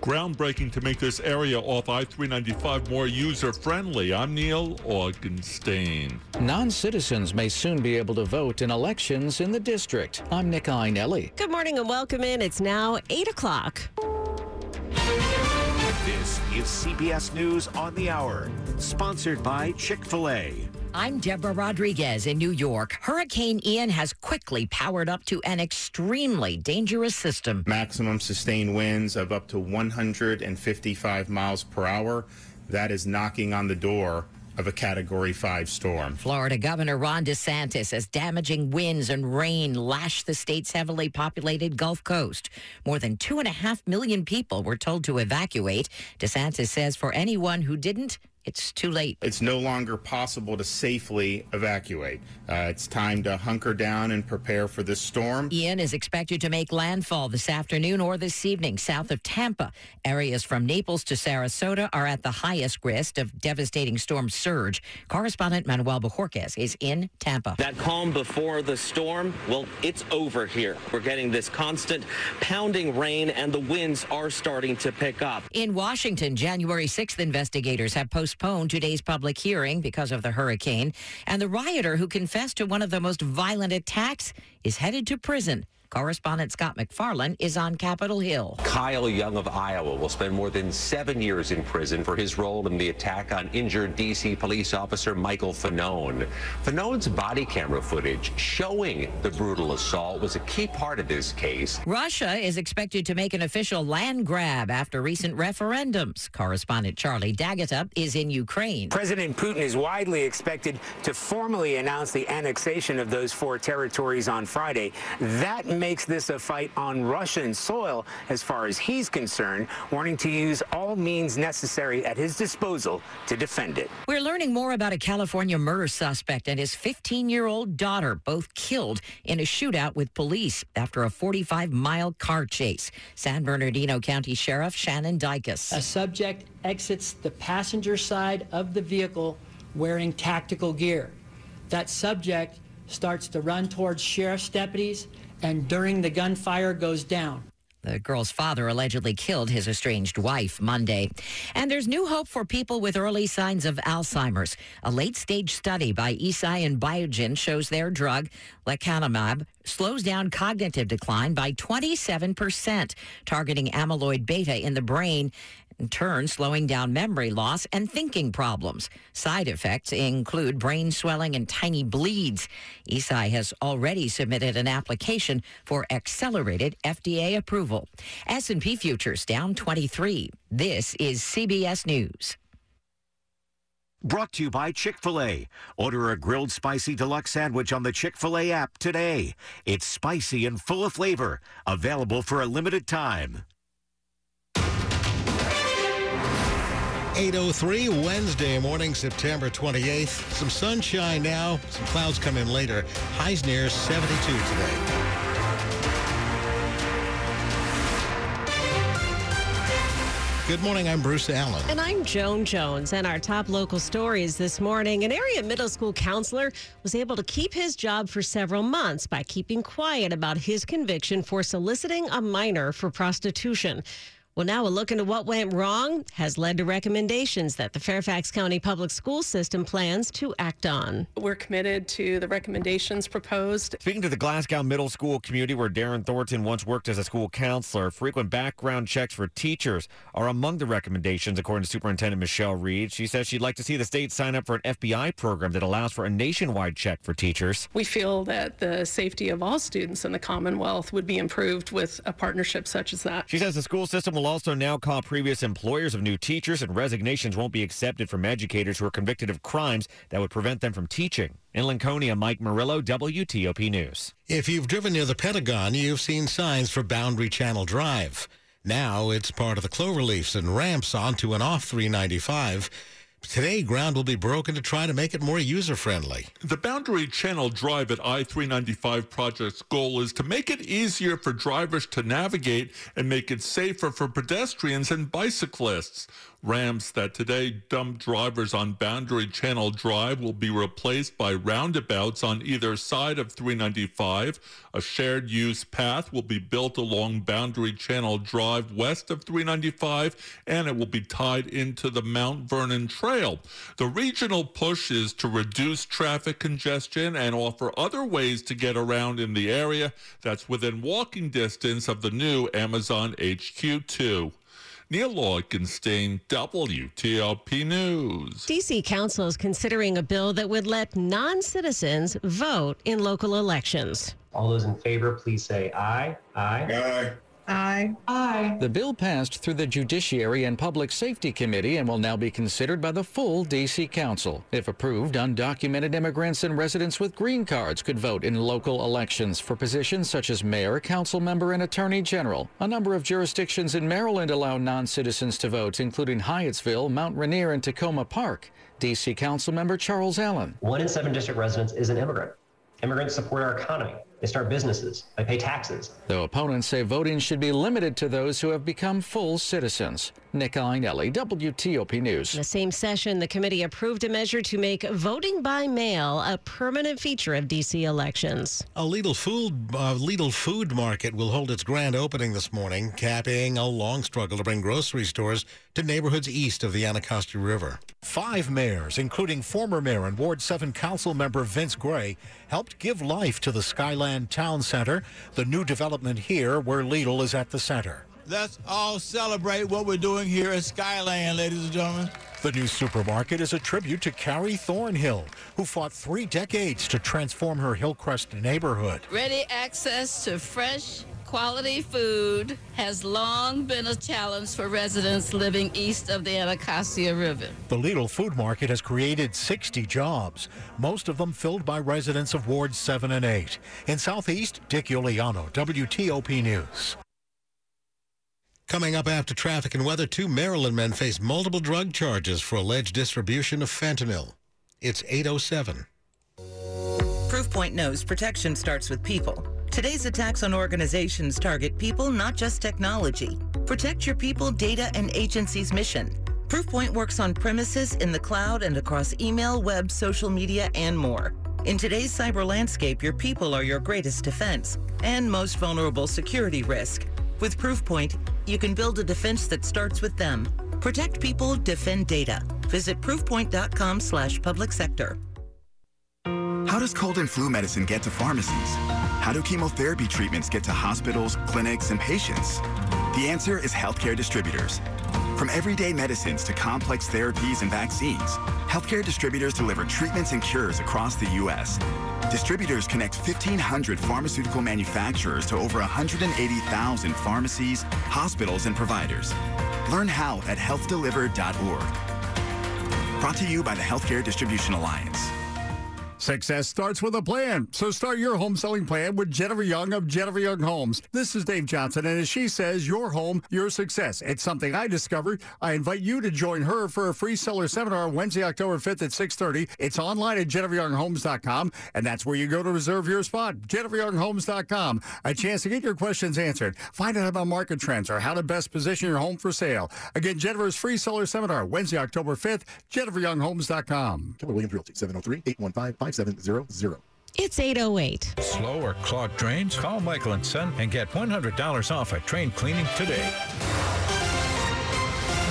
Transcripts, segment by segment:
Groundbreaking to make this area off I 395 more user friendly. I'm Neil Augenstein. Non citizens may soon be able to vote in elections in the district. I'm Nick Iannelli. Good morning and welcome in. It's now 8 o'clock. This is CBS News on the Hour, sponsored by Chick fil A. I'm Deborah Rodriguez in New York. Hurricane Ian has quickly powered up to an extremely dangerous system. Maximum sustained winds of up to 155 miles per hour. That is knocking on the door of a Category 5 storm. Florida Governor Ron DeSantis says damaging winds and rain lashed the state's heavily populated Gulf Coast. More than two and a half million people were told to evacuate. DeSantis says for anyone who didn't, it's too late. It's no longer possible to safely evacuate. Uh, it's time to hunker down and prepare for this storm. Ian is expected to make landfall this afternoon or this evening south of Tampa. Areas from Naples to Sarasota are at the highest risk of devastating storm surge. Correspondent Manuel Bojorquez is in Tampa. That calm before the storm, well, it's over here. We're getting this constant pounding rain and the winds are starting to pick up. In Washington, January 6th investigators have postponed today's public hearing because of the hurricane, and the rioter who confessed to one of the most violent attacks is headed to prison. Correspondent Scott MacFarlane is on Capitol Hill. Kyle Young of Iowa will spend more than seven years in prison for his role in the attack on injured D.C. police officer Michael Fanone. Fanone's body camera footage showing the brutal assault was a key part of this case. Russia is expected to make an official land grab after recent referendums. Correspondent Charlie D'Agata is in Ukraine. President Putin is widely expected to formally announce the annexation of those four territories on Friday. That makes this a fight on Russian soil as far as he's concerned, wanting to use all means necessary at his disposal to defend it. We're learning more about a California murder suspect and his 15 year old daughter, both killed in a shootout with police after a 45 mile car chase. San Bernardino County Sheriff Shannon Dicus. A subject exits the passenger side of the vehicle wearing tactical gear. That subject starts to run towards sheriff's deputies and during the gunfire goes down. The girl's father allegedly killed his estranged wife Monday. And there's new hope for people with early signs of Alzheimer's. A late stage study by Eisai and Biogen shows their drug, lecanemab, slows down cognitive decline by 27%, targeting amyloid beta in the brain in turn slowing down memory loss and thinking problems. Side effects include brain swelling and tiny bleeds. Eisai has already submitted an application for accelerated FDA approval. S&P futures down 23. This is CBS News. Brought to you by Chick fil A. Order a grilled spicy deluxe sandwich on the Chick fil A app today. It's spicy and full of flavor. Available for a limited time. 803 Wednesday morning, September 28th. Some sunshine now, some clouds come in later. Highs near 72 today. Good morning, I'm Bruce Alan. And I'm Joan Jones. And our top local stories this morning an area middle school counselor was able to keep his job for several months by keeping quiet about his conviction for soliciting a minor for prostitution. Well, now a look into what went wrong has led to recommendations that the Fairfax County Public School System plans to act on. We're committed to the recommendations proposed. Speaking to the Glasgow Middle School community where Darren Thornton once worked as a school counselor, frequent background checks for teachers are among the recommendations, according to Superintendent Michelle Reid. She says she'd like to see the state sign up for an FBI program that allows for a nationwide check for teachers. We feel that the safety of all students in the Commonwealth would be improved with a partnership such as that. She says the school system will also now call previous employers of new teachers, and resignations won't be accepted from educators who are convicted of crimes that would prevent them from teaching. In Lincolnia, Mike Murillo, WTOP News. If you've driven near the Pentagon, you've seen signs for Boundary Channel Drive. Now it's part of the cloverleafs and ramps onto and off 395. Today, ground will be broken to try to make it more user friendly. The Boundary Channel Drive at I 395 project's goal is to make it easier for drivers to navigate and make it safer for pedestrians and bicyclists. Ramps that today dump drivers on Boundary Channel Drive will be replaced by roundabouts on either side of 395. A shared use path will be built along Boundary Channel Drive west of 395 and it will be tied into the Mount Vernon Trail. The regional push is to reduce traffic congestion and offer other ways to get around in the area that's within walking distance of the new Amazon HQ2. Neil Augenstein, WTOP News. D.C. Council is considering a bill that would let non citizens vote in local elections. All those in favor, please say aye. Aye. Aye. Aye. Aye. The bill passed through the Judiciary and Public Safety Committee and will now be considered by the full D.C. Council. If approved, undocumented immigrants and residents with green cards could vote in local elections for positions such as mayor, council member, and attorney general. A number of jurisdictions in Maryland allow non-citizens to vote, including Hyattsville, Mount Rainier, and Takoma Park. D.C. Council member Charles Allen. One in seven district residents is an immigrant. Immigrants support our economy. They start businesses. They pay taxes. Though opponents say voting should be limited to those who have become full citizens. Nick Iannelli, WTOP News. In the same session, the committee approved a measure to make voting by mail a permanent feature of D.C. elections. A Lidl food, uh, Lidl food market will hold its grand opening this morning, capping a long struggle to bring grocery stores to neighborhoods east of the Anacostia River. Five mayors, including former mayor and Ward 7 council member Vince Gray, helped give life to the Skyland Town Center, the new development here where Lidl is at the center. Let's all celebrate what we're doing here at Skyland, ladies and gentlemen. The new supermarket is a tribute to Carrie Thornhill, who fought three decades to transform her Hillcrest neighborhood. Ready access to fresh, quality food has long been a challenge for residents living east of the Anacostia River. The Lidl Food Market has created 60 jobs, most of them filled by residents of Wards 7 and 8. In Southeast, Dick Uliano, WTOP News. Coming up after traffic and weather, two Maryland men face multiple drug charges for alleged distribution of fentanyl. It's 807. Proofpoint knows protection starts with people. Today's attacks on organizations target people, not just technology. Protect your people, data, and agency's mission. Proofpoint works on premises, in the cloud, and across email, web, social media, and more. In today's cyber landscape, your people are your greatest defense and most vulnerable security risk. With Proofpoint, you can build a defense that starts with them. Protect people, defend data. Visit proofpoint.com slash public sector. How does cold and flu medicine get to pharmacies? How do chemotherapy treatments get to hospitals, clinics, and patients? The answer is healthcare distributors. From everyday medicines to complex therapies and vaccines, healthcare distributors deliver treatments and cures across the U.S. Distributors connect 1,500 pharmaceutical manufacturers to over 180,000 pharmacies, hospitals, and providers. Learn how at healthdeliver.org. Brought to you by the Healthcare Distribution Alliance. Success starts with a plan. So start your home selling plan with Jennifer Young of Jennifer Young Homes. This is Dave Johnson, and as she says, your home, your success. It's something I discovered. I invite you to join her for a free seller seminar Wednesday, October 5th at 6.30. It's online at jenniferyounghomes.com, and that's where you go to reserve your spot, jenniferyounghomes.com. A chance to get your questions answered. Find out about market trends or how to best position your home for sale. Again, Jennifer's free seller seminar Wednesday, October 5th, jenniferyounghomes.com. Keller Williams Realty, oh 703-815-5700. It's 808. Slow or clogged drains? Call Michael and Son and get $100 off a drain cleaning today.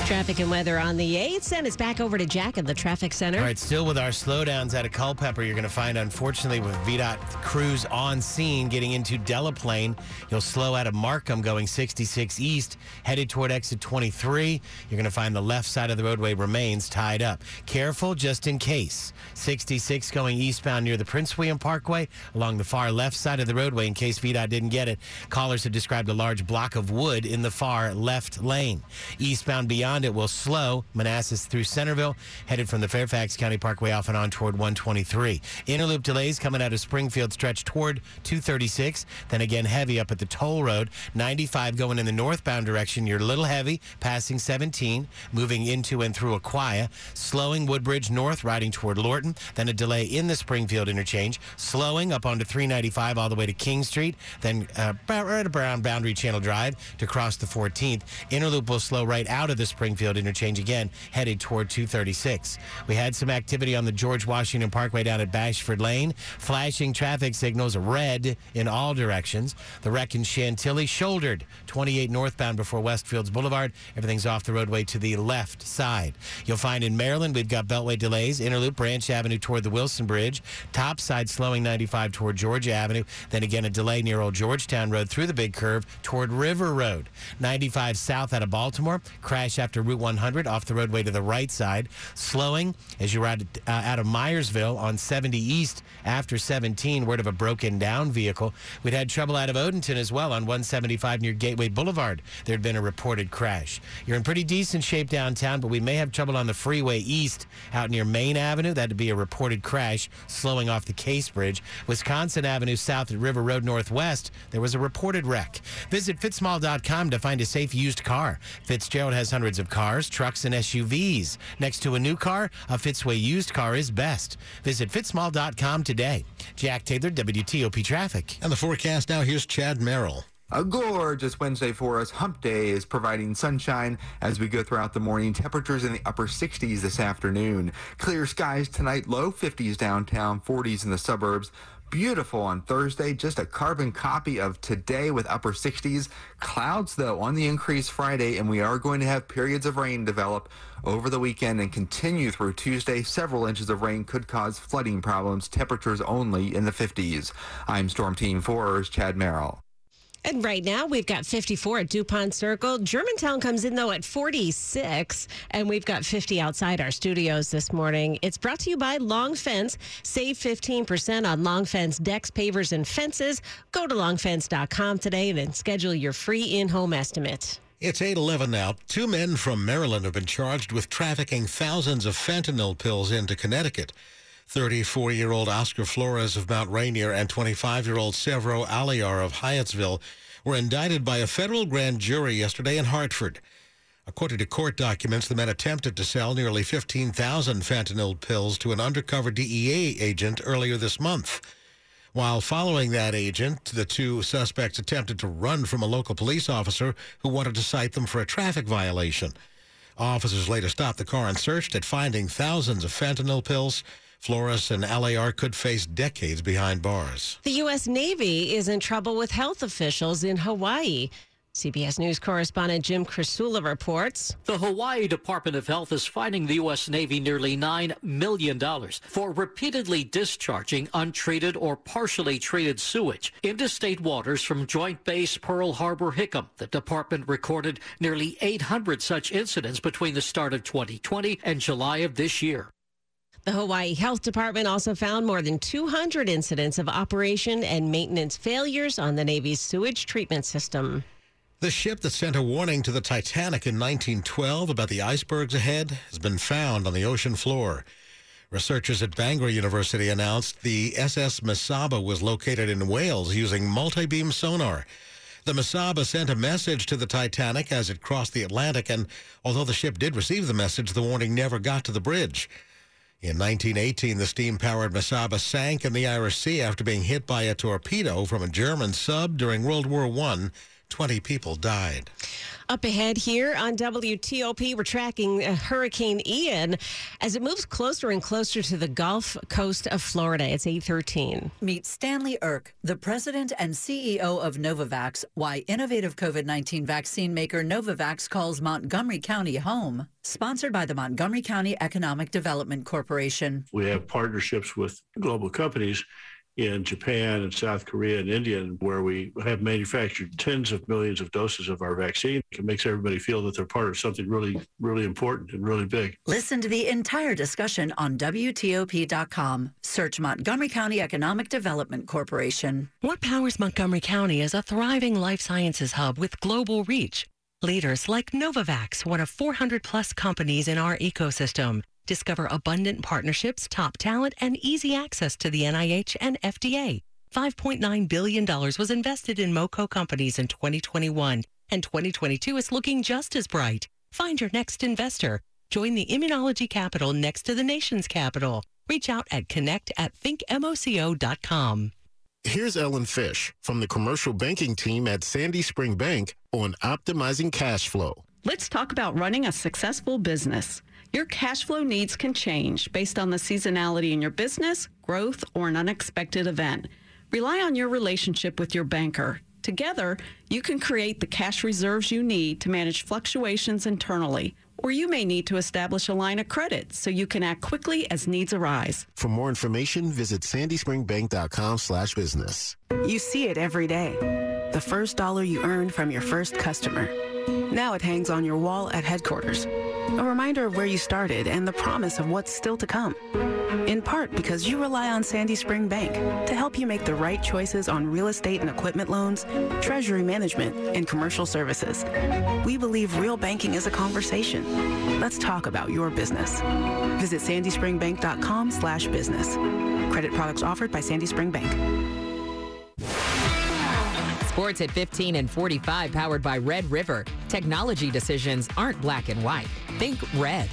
Traffic and weather on the 8th, and it's back over to Jack at the traffic center. All right, still with our slowdowns out of Culpeper, you're going to find, unfortunately, with VDOT crews on scene getting into Delaplane, you'll slow out of Markham going 66 east, headed toward exit 23. You're going to find the left side of the roadway remains tied up. Careful just in case. 66 going eastbound near the Prince William Parkway along the far left side of the roadway in case VDOT didn't get it. Callers have described a large block of wood in the far left lane. Eastbound beyond it will slow. Manassas through Centreville, headed from the Fairfax County Parkway off and on toward 123. Interloop delays coming out of Springfield stretch toward 236. Then again, heavy up at the toll road. 95 going in the northbound direction. You're a little heavy, passing 17, moving into and through Aquia. Slowing Woodbridge north, riding toward Lorton. Then a delay in the Springfield interchange. Slowing up onto 395 all the way to King Street. Then uh, right around Boundary Channel Drive to cross the 14th. Interloop will slow right out of the Springfield interchange again, headed toward 236. We had some activity on the George Washington Parkway down at Bashford Lane. Flashing traffic signals red in all directions. The wreck in Chantilly shouldered 28 northbound before Westfields Boulevard. Everything's off the roadway to the left side. You'll find in Maryland we've got beltway delays. Interloop Branch Avenue toward the Wilson Bridge. Top side slowing 95 toward Georgia Avenue. Then again a delay near Old Georgetown Road through the big curve toward River Road. 95 south out of Baltimore. Crash after Route 100 off the roadway to the right side. Slowing as you ride uh, out of Myersville on 70 East after 17. Word of a broken down vehicle. We'd had trouble out of Odenton as well on 175 near Gateway Boulevard. There'd been a reported crash. You're in pretty decent shape downtown, but we may have trouble on the freeway east out near Maine Avenue. That'd be a reported crash slowing off the Case Bridge. Wisconsin Avenue south at River Road Northwest, there was a reported wreck. Visit fitzmall.com to find a safe used car. Fitzgerald has hundreds of cars, trucks, and SUVs. Next to a new car, a Fitzway used car is best. Visit fitzmall.com today. Jack Taylor, WTOP Traffic. And the forecast now, here's Chad Merrill. A gorgeous Wednesday for us. Hump Day is providing sunshine as we go throughout the morning. Temperatures in the upper 60s this afternoon. Clear skies tonight, low 50s downtown, 40s in the suburbs. Beautiful on Thursday, just a carbon copy of today with upper 60s. Clouds, though, on the increase Friday, and we are going to have periods of rain develop over the weekend and continue through Tuesday. Several inches of rain could cause flooding problems, temperatures only in the 50s. I'm Storm Team 4's Chad Merrill. And right now we've got 54 at DuPont Circle. Germantown comes in though at 46, and we've got 50 outside our studios this morning. It's brought to you by Long Fence. Save 15% on Long Fence decks, pavers, and fences. Go to longfence.com today and then schedule your free in-home estimate. It's 8:11 now. Two men from Maryland have been charged with trafficking thousands of fentanyl pills into Connecticut. 34 year old Oscar Flores of Mount Rainier and 25 year old Severo Aliar of Hyattsville were indicted by a federal grand jury yesterday in Hartford. According to court documents, the men attempted to sell nearly 15,000 fentanyl pills to an undercover DEA agent earlier this month. While following that agent, the two suspects attempted to run from a local police officer who wanted to cite them for a traffic violation. Officers later stopped the car and searched it, finding thousands of fentanyl pills. Flores and LAR could face decades behind bars. The U.S. Navy is in trouble with health officials in Hawaii. CBS News correspondent Jim Krasula reports. The Hawaii Department of Health is fining the U.S. Navy nearly $9 million for repeatedly discharging untreated or partially treated sewage into state waters from Joint Base Pearl Harbor Hickam. The department recorded nearly 800 such incidents between the start of 2020 and July of this year. The Hawaii Health Department also found more than 200 incidents of operation and maintenance failures on the Navy's sewage treatment system. The ship that sent a warning to the Titanic in 1912 about the icebergs ahead has been found on the ocean floor. Researchers at Bangor University announced the SS Mesaba was located in Wales using multi-beam sonar. The Mesaba sent a message to the Titanic as it crossed the Atlantic, and although the ship did receive the message, the warning never got to the bridge. In 1918, the steam-powered Mesaba sank in the Irish Sea after being hit by a torpedo from a German sub during World War I. 20 people died. Up ahead here on WTOP, we're tracking uh, Hurricane Ian as it moves closer and closer to the Gulf Coast of Florida. It's 813. Meet Stanley Erck, the president and CEO of Novavax, why innovative COVID 19 vaccine maker Novavax calls Montgomery County home. Sponsored by the Montgomery County Economic Development Corporation. We have partnerships with global companies in Japan and South Korea and India, where we have manufactured tens of millions of doses of our vaccine. It makes everybody feel that they're part of something really, really important and really big. Listen to the entire discussion on WTOP.com. Search Montgomery County Economic Development Corporation. What powers Montgomery County is a thriving life sciences hub with global reach? leaders like Novavax, one of 400 plus companies in our ecosystem. Discover abundant partnerships, top talent, and easy access to the NIH and FDA. $5.9 billion was invested in MoCo companies in 2021, and 2022 is looking just as bright. Find your next investor. Join the immunology capital next to the nation's capital. Reach out at connect at thinkmoco.com. Here's Ellen Fish from the commercial banking team at Sandy Spring Bank on optimizing cash flow. Let's talk about running a successful business. Your cash flow needs can change based on the seasonality in your business, growth, or an unexpected event. Rely on your relationship with your banker. Together, you can create the cash reserves you need to manage fluctuations internally. Or you may need to establish a line of credit so you can act quickly as needs arise. For more information, visit sandyspringbank.com slash business. You see it every day. The first dollar you earned from your first customer. Now it hangs on your wall at headquarters. A reminder of where you started and the promise of what's still to come. In part because you rely on Sandy Spring Bank to help you make the right choices on real estate and equipment loans, treasury management, and commercial services. We believe real banking is a conversation. Let's talk about your business. Visit sandyspringbank.com slash business. Credit products offered by Sandy Spring Bank. Sports at 15 and 45, powered by Red River. Technology decisions aren't black and white. Think red.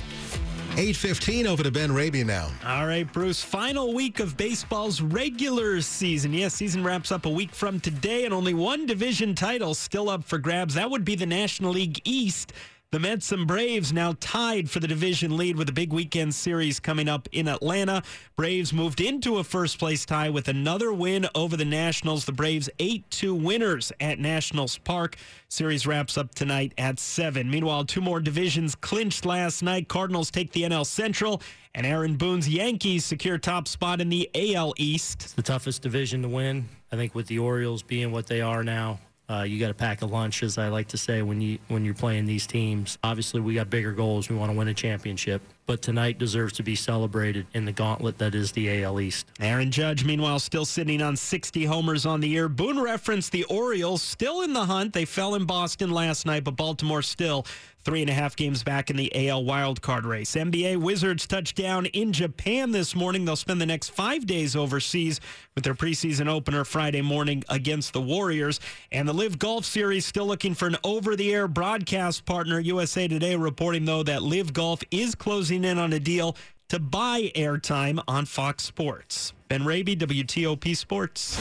8.15 over to Ben Raby now. All right, Bruce. Final week of baseball's regular season. Yes, season wraps up a week from today, and only one division title still up for grabs. That would be the National League East. The Mets and Braves now tied for the division lead with a big weekend series coming up in Atlanta. Braves moved into a first place tie with another win over the Nationals. The Braves 8 2 winners at Nationals Park. Series wraps up tonight at 7. Meanwhile, two more divisions clinched last night. Cardinals take the NL Central, and Aaron Boone's Yankees secure top spot in the AL East. It's the toughest division to win. I think with the Orioles being what they are now, uh, you got to pack a lunch, as I like to say, when you when you're playing these teams. Obviously, we got bigger goals. We want to win a championship, but tonight deserves to be celebrated in the gauntlet that is the AL East. Aaron Judge, meanwhile, still sitting on 60 homers on the year. Boone referenced the Orioles still in the hunt. They fell in Boston last night, but Baltimore still three and a half games back in the AL wildcard race. NBA Wizards touchdown in Japan this morning. They'll spend the next five days overseas with their preseason opener Friday morning against the Warriors. And the Live Golf Series still looking for an over the air broadcast partner. USA Today reporting, though, that Live Golf is closing in on a deal to buy airtime on Fox Sports. Ben Raby, WTOP Sports.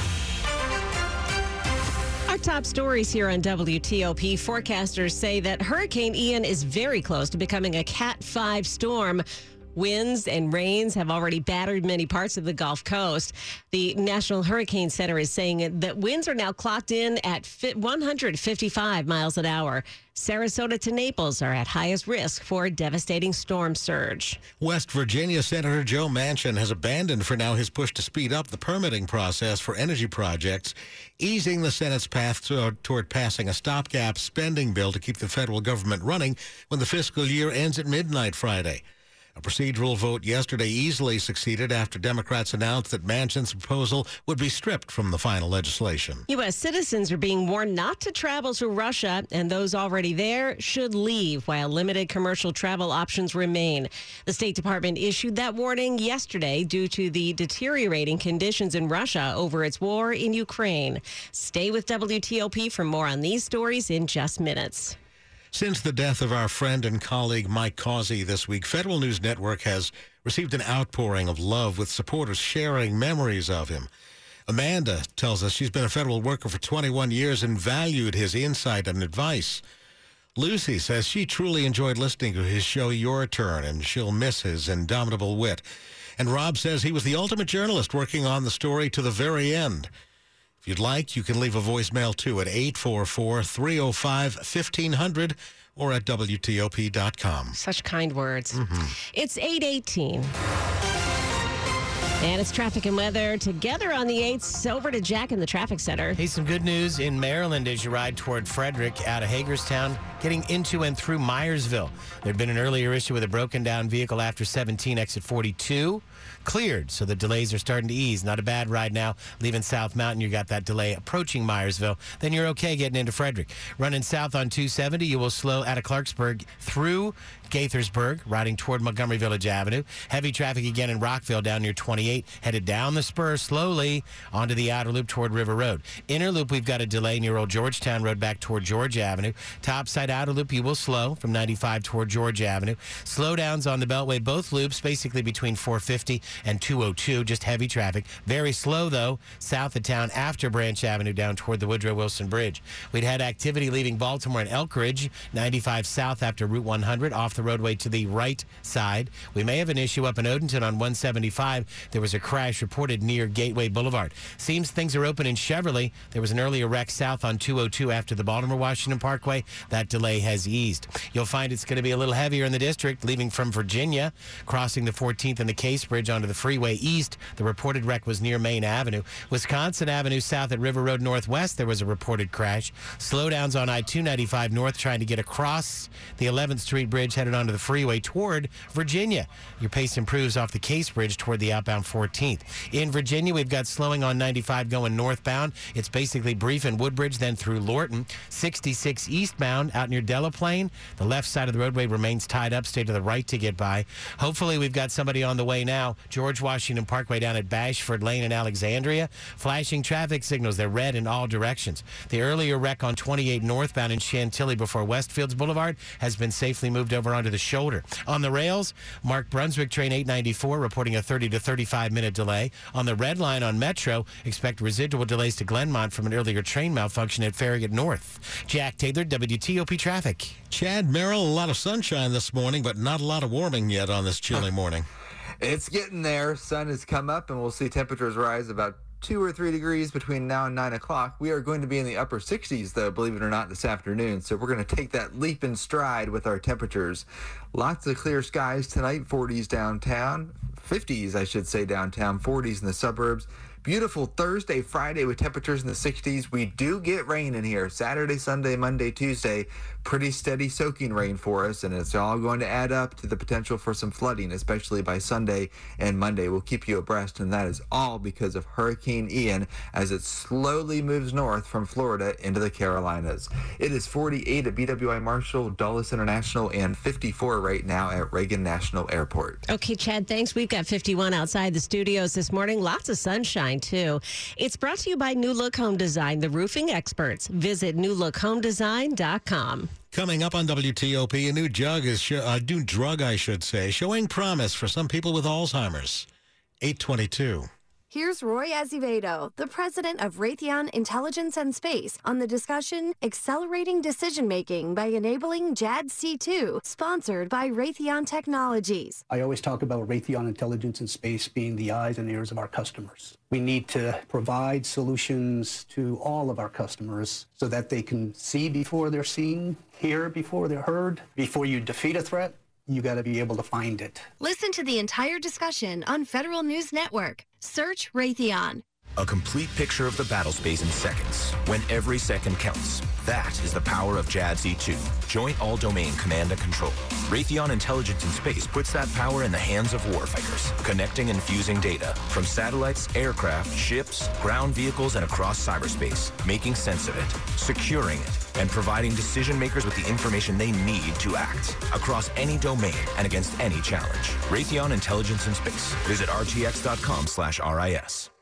Top stories here on WTOP forecasters say that Hurricane Ian is very close to becoming a Cat 5 storm. Winds and rains have already battered many parts of the Gulf Coast. The National Hurricane Center is saying that winds are now clocked in at 155 miles an hour. Sarasota to Naples are at highest risk for a devastating storm surge. West Virginia Senator Joe Manchin has abandoned for now his push to speed up the permitting process for energy projects, easing the Senate's path toward passing a stopgap spending bill to keep the federal government running when the fiscal year ends at midnight Friday. A procedural vote yesterday easily succeeded after Democrats announced that Manchin's proposal would be stripped from the final legislation. U.S. citizens are being warned not to travel to Russia, and those already there should leave while limited commercial travel options remain. The State Department issued that warning yesterday due to the deteriorating conditions in Russia over its war in Ukraine. Stay with WTOP for more on these stories in just minutes. Since the death of our friend and colleague Mike Causey this week, Federal News Network has received an outpouring of love with supporters sharing memories of him. Amanda tells us she's been a federal worker for 21 years and valued his insight and advice. Lucy says she truly enjoyed listening to his show Your Turn and she'll miss his indomitable wit. And Rob says he was the ultimate journalist working on the story to the very end. If you'd like, you can leave a voicemail too at 844 305 1500 or at WTOP.com. Such kind words. Mm-hmm. It's 818. And it's traffic and weather together on the 8th. Over to Jack in the traffic center. Hey, some good news in Maryland as you ride toward Frederick out of Hagerstown, getting into and through Myersville. There'd been an earlier issue with a broken down vehicle after 17, exit 42 cleared, so the delays are starting to ease. Not a bad ride now. Leaving South Mountain, you got that delay approaching Myersville. Then you're okay getting into Frederick. Running south on 270, you will slow out of Clarksburg through Gaithersburg, riding toward Montgomery Village Avenue. Heavy traffic again in Rockville down near 28, headed down the spur slowly onto the outer loop toward River Road. Inner loop, we've got a delay near Old Georgetown Road back toward George Avenue. Topside outer loop, you will slow from 95 toward George Avenue. Slowdowns on the Beltway, both loops, basically between 450 and 202, just heavy traffic. Very slow, though, south of town after Branch Avenue down toward the Woodrow Wilson Bridge. We'd had activity leaving Baltimore and Elkridge, 95 south after Route 100, off the roadway to the right side. We may have an issue up in Odenton on 175. There was a crash reported near Gateway Boulevard. Seems things are open in Cheverly. There was an earlier wreck south on 202 after the Baltimore Washington Parkway. That delay has eased. You'll find it's going to be a little heavier in the district, leaving from Virginia, crossing the 14th and the Case Bridge onto the freeway east. The reported wreck was near Maine Avenue. Wisconsin Avenue south at River Road Northwest, there was a reported crash. Slowdowns on I 295 north trying to get across the 11th Street Bridge headed onto the freeway toward Virginia. Your pace improves off the Case Bridge toward the outbound 14th. In Virginia, we've got slowing on 95 going northbound. It's basically brief in Woodbridge, then through Lorton. 66 eastbound out near Delaplane. The left side of the roadway remains tied up. Stay to the right to get by. Hopefully, we've got somebody on the way now. George Washington Parkway down at Bashford Lane in Alexandria. Flashing traffic signals. They're red in all directions. The earlier wreck on 28 northbound in Chantilly before Westfields Boulevard has been safely moved over onto the shoulder. On the rails, MARC Brunswick train 894 reporting a 30 to 35 minute delay. On the red line on Metro, expect residual delays to Glenmont from an earlier train malfunction at Farragut North. Jack Taylor, WTOP Traffic. Chad Merrill, a lot of sunshine this morning, but not a lot of warming yet on this chilly morning. It's getting there. Sun has come up, and we'll see temperatures rise about two or three degrees between now and nine o'clock. We are going to be in the upper 60s, though, believe it or not, this afternoon. So we're going to take that leap in stride with our temperatures. Lots of clear skies tonight, 40s downtown, 50s, I should say, downtown, 40s in the suburbs. Beautiful Thursday, Friday with temperatures in the 60s. We do get rain in here Saturday, Sunday, Monday, Tuesday. Pretty steady soaking rain for us, and it's all going to add up to the potential for some flooding, especially by Sunday and Monday. We'll keep you abreast, and that is all because of Hurricane Ian as it slowly moves north from Florida into the Carolinas. It is 48 at BWI Marshall, Dulles International, and 54 right now at Reagan National Airport. Okay, Chad, thanks. We've got 51 outside the studios this morning. Lots of sunshine, too. It's brought to you by New Look Home Design, the roofing experts. Visit newlookhomedesign.com. Coming up on WTOP, a new drug is a new drug, I should say, showing promise for some people with Alzheimer's. 822. Here's Roy Azevedo, the president of Raytheon Intelligence and Space, on the discussion Accelerating Decision Making by Enabling JADC2, sponsored by Raytheon Technologies. I always talk about Raytheon Intelligence and Space being the eyes and ears of our customers. We need to provide solutions to all of our customers so that they can see before they're seen, hear before they're heard. Before you defeat a threat, you got to be able to find it. Listen to the entire discussion on Federal News Network. Search Raytheon. A complete picture of the battle space in seconds, when every second counts. That is the power of JADC2, Joint All-Domain Command and Control. Raytheon Intelligence and Space puts that power in the hands of warfighters, connecting and fusing data from satellites, aircraft, ships, ground vehicles, and across cyberspace, making sense of it, securing it, and providing decision makers with the information they need to act across any domain and against any challenge. Raytheon Intelligence and Space. Visit rtx.com slash RIS.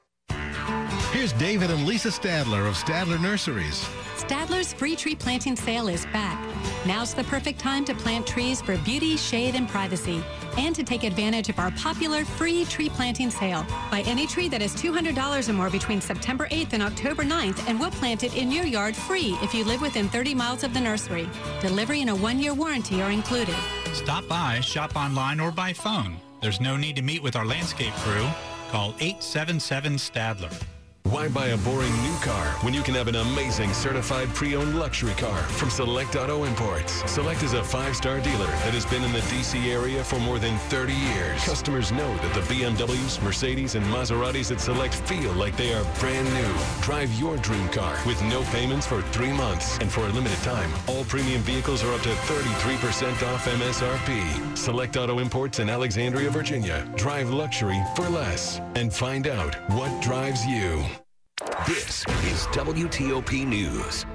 Here's David and Lisa Stadler of Stadler Nurseries. Stadler's free tree planting sale is back. Now's the perfect time to plant trees for beauty, shade, and privacy, and to take advantage of our popular free tree planting sale. Buy any tree that is $200 or more between September 8th and October 9th, and we'll plant it in your yard free if you live within 30 miles of the nursery. Delivery and a one-year warranty are included. Stop by, shop online, or by phone. There's no need to meet with our landscape crew. Call 877 Stadler. Why buy a boring new car when you can have an amazing certified pre-owned luxury car from Select Auto Imports? Select is a five-star dealer that has been in the DC area for more than 30 years. Customers know that the BMWs, Mercedes, and Maseratis at Select feel like they are brand new. Drive your dream car with no payments for three months. And for a limited time, all premium vehicles are up to 33% off MSRP. Select Auto Imports in Alexandria, Virginia. Drive luxury for less and find out what drives you. This is WTOP News.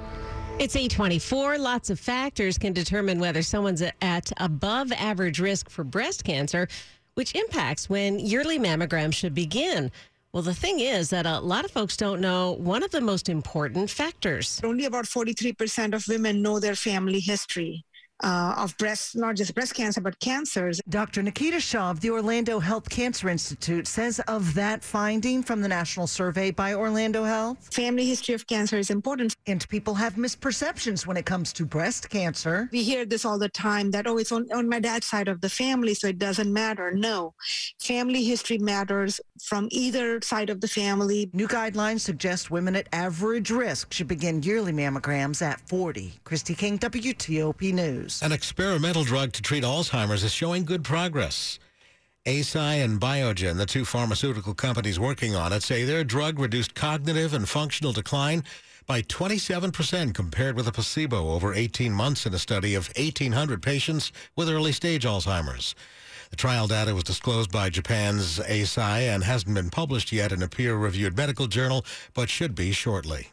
It's 824. Lots of factors can determine whether someone's at above average risk for breast cancer, which impacts when yearly mammograms should begin. Well, the thing is that a lot of folks don't know one of the most important factors. Only about 43% of women know their family history uh, of breast, not just breast cancer, but cancers. Dr. Nikita Shah of the Orlando Health Cancer Institute says of that finding from the national survey by Orlando Health. Family history of cancer is important. And people have misperceptions when it comes to breast cancer. We hear this all the time that, oh, it's on, on my dad's side of the family, so it doesn't matter. No, family history matters from either side of the family. New guidelines suggest women at average risk should begin yearly mammograms at 40. Christy King, WTOP News. An experimental drug to treat Alzheimer's is showing good progress. Eisai and Biogen, the two pharmaceutical companies working on it, say their drug reduced cognitive and functional decline by 27% compared with a placebo over 18 months in a study of 1,800 patients with early stage Alzheimer's. The trial data was disclosed by Japan's Eisai and hasn't been published yet in a peer-reviewed medical journal, but should be shortly.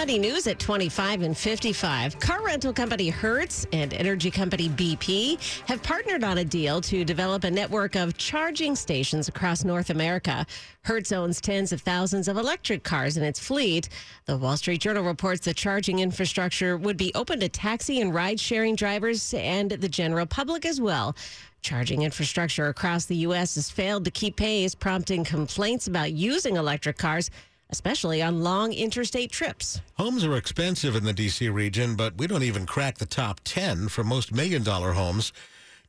Money news at 25 and 55. Car rental company Hertz and energy company BP have partnered on a deal to develop a network of charging stations across North America. Hertz owns tens of thousands of electric cars in its fleet. The Wall Street Journal reports the charging infrastructure would be open to taxi and ride sharing drivers and the general public as well. Charging infrastructure across the U.S. has failed to keep pace, prompting complaints about using electric cars especially on long interstate trips. Homes are expensive in the D.C. region, but we don't even crack the top 10 for most million dollar homes.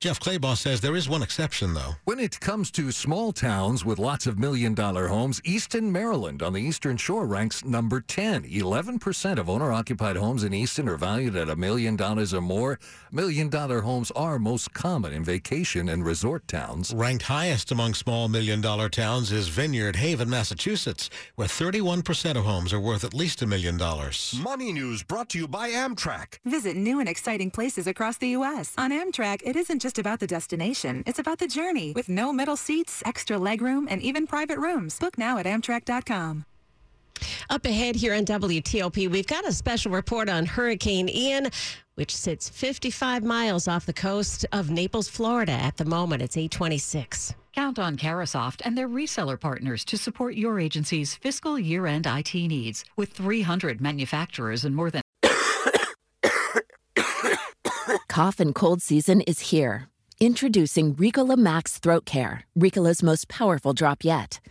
Jeff Clabaugh says there is one exception, though. When it comes to small towns with lots of million dollar homes, Easton, Maryland on the Eastern Shore ranks number 10. 11% of owner occupied homes in Easton are valued at a million dollars or more. Million dollar homes are most common in vacation and resort towns. Ranked highest among small million dollar towns is Vineyard Haven, Massachusetts, where 31% of homes are worth at least a million dollars. Money news brought to you by Amtrak. Visit new and exciting places across the U.S. On Amtrak, it isn't just about the destination, it's about the journey with no middle seats, extra legroom, and even private rooms. Book now at Amtrak.com. Up ahead here on WTOP, we've got a special report on Hurricane Ian, which sits 55 miles off the coast of Naples, Florida at the moment. It's 826. Count on Carahsoft and their reseller partners to support your agency's fiscal year-end IT needs with 300 manufacturers and more than Cough and cold season is here. Introducing Ricola Max Throat Care, Ricola's most powerful drop yet.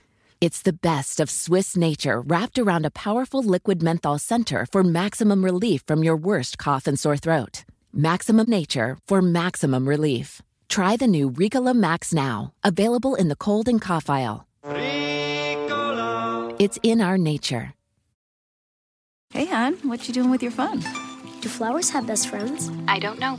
It's the best of Swiss nature wrapped around a powerful liquid menthol center for maximum relief from your worst cough and sore throat. Maximum nature for maximum relief. Try the new Ricola Max now, available in the cold and cough aisle. Ricola. It's in our nature. Hey, hon, what you doing with your phone? Do flowers have best friends? I don't know.